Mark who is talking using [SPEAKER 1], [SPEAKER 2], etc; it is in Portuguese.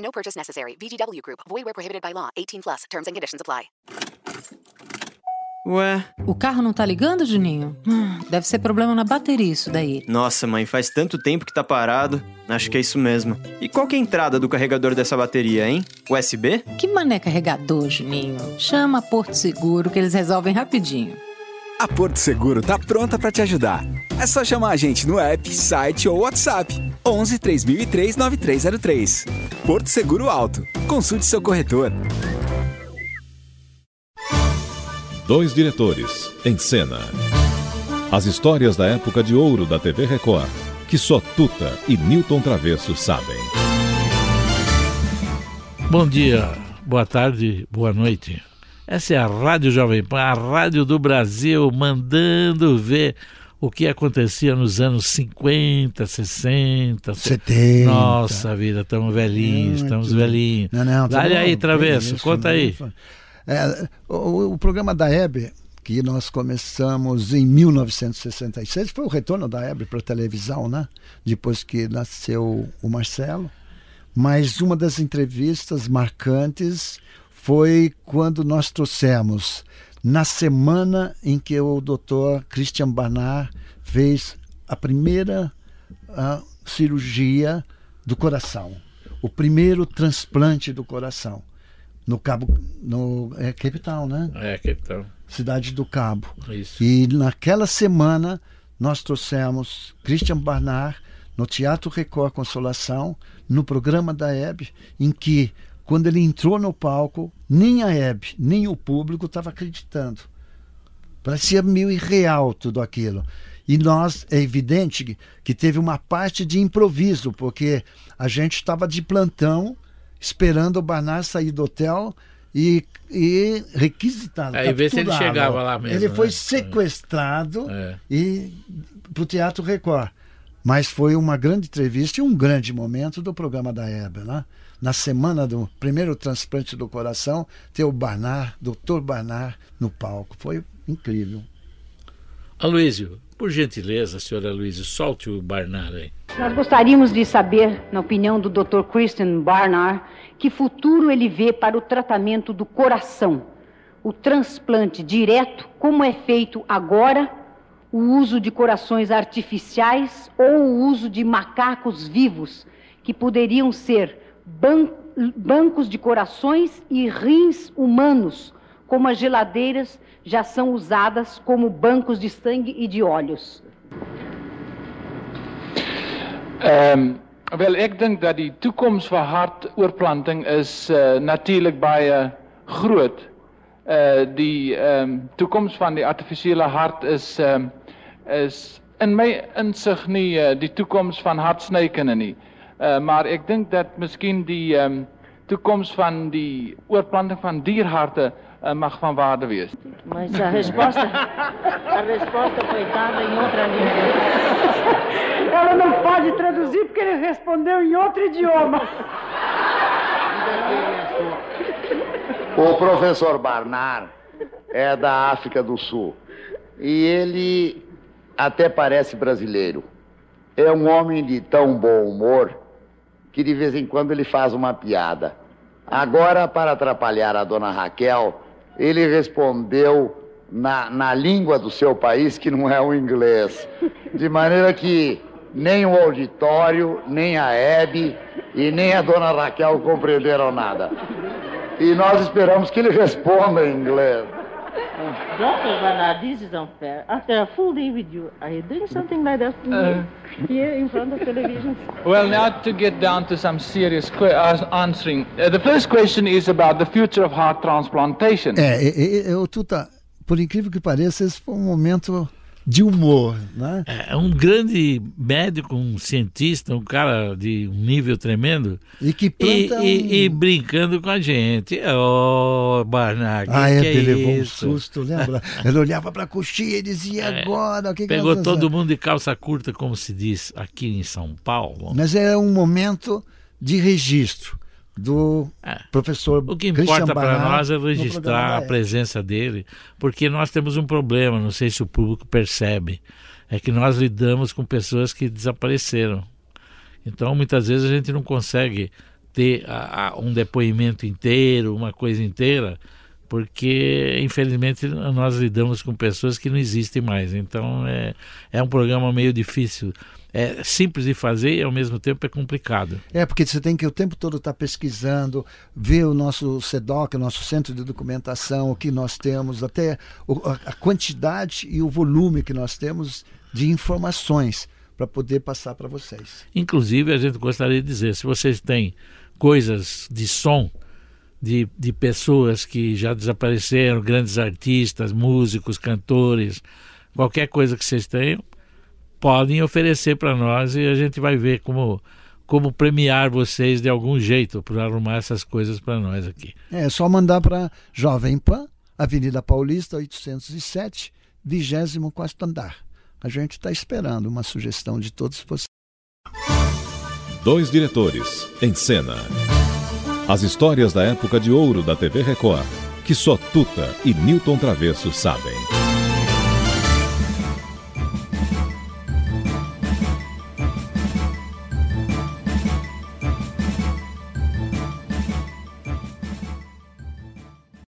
[SPEAKER 1] No purchase necessary. VGW Group. Void where prohibited by law. 18 plus. Terms and conditions apply.
[SPEAKER 2] Ué,
[SPEAKER 3] O carro não tá ligando, Juninho? Hum, Deve ser problema na bateria isso daí.
[SPEAKER 2] nossa, mãe, faz tanto tempo que tá parado. Acho que é isso mesmo. E qual que é a entrada do carregador dessa bateria, hein? USB?
[SPEAKER 3] Que mané carregador, Juninho? Chama Porto Seguro que eles resolvem rapidinho.
[SPEAKER 4] A Porto Seguro tá pronta para te ajudar. É só chamar a gente no app, site ou WhatsApp. 11 3003 9303. Porto Seguro Alto. Consulte seu corretor.
[SPEAKER 5] Dois diretores em cena. As histórias da época de ouro da TV Record, que só Tuta e Newton Travesso sabem.
[SPEAKER 6] Bom dia, boa tarde, boa noite. Essa é a Rádio Jovem Pan, a rádio do Brasil, mandando ver o que acontecia nos anos 50, 60,
[SPEAKER 7] 70.
[SPEAKER 6] Nossa vida, estamos velhinhos, estamos velhinhos.
[SPEAKER 7] Não, não,
[SPEAKER 6] Dá
[SPEAKER 7] tudo
[SPEAKER 6] aí, Travesso,
[SPEAKER 7] isso,
[SPEAKER 6] conta aí.
[SPEAKER 7] É, o, o programa da Hebe, que nós começamos em 1966, foi o retorno da Hebe para a televisão, né? Depois que nasceu o Marcelo. Mas uma das entrevistas marcantes foi quando nós trouxemos, na semana em que o doutor Christian Barnard fez a primeira ah, cirurgia do coração, o primeiro transplante do coração no Cabo, no é, Cape Town, né?
[SPEAKER 6] É, então,
[SPEAKER 7] Cidade do Cabo.
[SPEAKER 6] isso.
[SPEAKER 7] E naquela semana nós trouxemos Christian Barnard no Teatro Record Consolação, no programa da Hebe, em que quando ele entrou no palco, nem a Hebe, nem o público estava acreditando. Parecia meio irreal tudo aquilo. E nós, é evidente que, teve uma parte de improviso, porque a gente estava de plantão esperando o Barnard sair do hotel e, e requisitado.
[SPEAKER 6] Aí vê se ele chegava lá mesmo,
[SPEAKER 7] Ele foi
[SPEAKER 6] né?
[SPEAKER 7] sequestrado
[SPEAKER 6] É.
[SPEAKER 7] e para o Teatro Record. Mas foi uma grande entrevista e um grande momento do programa da Hebe, né? Na semana do primeiro transplante do coração, ter o Barnard, Dr. Barnard, no palco. Foi incrível.
[SPEAKER 6] Aloysio, por gentileza, senhor Aloysio, solte o Barnard aí.
[SPEAKER 8] Nós gostaríamos de saber, na opinião do Dr. Christian Barnard, que futuro ele vê para o tratamento do coração. O transplante direto, como é feito agora, o uso de corações artificiais ou o uso de macacos vivos, que poderiam ser ban- bancos de corações e rins humanos, como as geladeiras já são usadas como bancos de sangue e de óleos.
[SPEAKER 9] Ehm wel ek dink dat die toekoms vir hartoortplanting is uh, natuurlik baie groot. Uh die ehm toekoms van die artifisiële hart is ehm is in my insig nie uh, die toekoms van hartsnykende nie. Uh maar ek dink dat miskien die ehm toekoms van die oortplanting van dierharte uh, mag van waarde wees.
[SPEAKER 8] Mas a resposta, a resposta foi dada em outra língua. Ela não pode traduzir porque ele respondeu em outro idioma.
[SPEAKER 10] O professor Barnard é da África do Sul e ele até parece brasileiro. É um homem de tão bom humor que de vez em quando ele faz uma piada. Agora, para atrapalhar a dona Raquel, ele respondeu na, na língua do seu país, que não é o inglês. De maneira que nem o auditório, nem a Hebe e nem a dona Raquel compreenderam nada. E nós esperamos que ele responda em inglês.
[SPEAKER 8] Dr. Bernard, this is unfair. After a full day with you, are you doing something like that to me? Here in front of television?
[SPEAKER 9] Well, now to get down to some serious que- uh, answering. Uh, the first question is about the future of heart transplantation.
[SPEAKER 7] É, eu, Tuta, por incrível que pareça, esse foi um momento de humor, né?
[SPEAKER 6] É um grande médico, um cientista, um cara de um nível tremendo.
[SPEAKER 7] E que planta
[SPEAKER 6] e,
[SPEAKER 7] um...
[SPEAKER 6] e, e brincando com a gente. Ô, oh, Barnac,
[SPEAKER 7] ah,
[SPEAKER 6] que
[SPEAKER 7] é,
[SPEAKER 6] que é
[SPEAKER 7] ele levou um susto, lembra? ele olhava pra coxinha e dizia,
[SPEAKER 6] É,
[SPEAKER 7] agora, o que que
[SPEAKER 6] Pegou
[SPEAKER 7] nós
[SPEAKER 6] todo mundo de calça curta, como se diz aqui em São Paulo.
[SPEAKER 7] Mas é um momento de registro do professor
[SPEAKER 6] É. O que importa para nós é registrar a presença dele, porque nós temos um problema, não sei se o público percebe, é que nós lidamos com pessoas que desapareceram. Então, muitas vezes a gente não consegue ter a- a- um depoimento inteiro, uma coisa inteira, porque infelizmente nós lidamos com pessoas que não existem mais. Então é, é um programa meio difícil. É simples de fazer e ao mesmo tempo é complicado.
[SPEAKER 7] É, porque você tem que o tempo todo estar pesquisando, ver o nosso CEDOC, o nosso centro de documentação, o que nós temos, até a quantidade e o volume que nós temos de informações para poder passar para vocês.
[SPEAKER 6] Inclusive, a gente gostaria de dizer, se vocês têm coisas de som de, de pessoas que já desapareceram, grandes artistas, músicos, cantores, qualquer coisa que vocês tenham, podem oferecer para nós e a gente vai ver como, como premiar vocês de algum jeito por arrumar essas coisas para nós aqui.
[SPEAKER 7] É só mandar para Jovem Pan, Avenida Paulista 807, 24 andar. A gente está esperando uma sugestão de todos vocês.
[SPEAKER 5] Dois diretores em cena. As histórias da época de ouro da TV Record, que só Tuta e Newton Travesso sabem.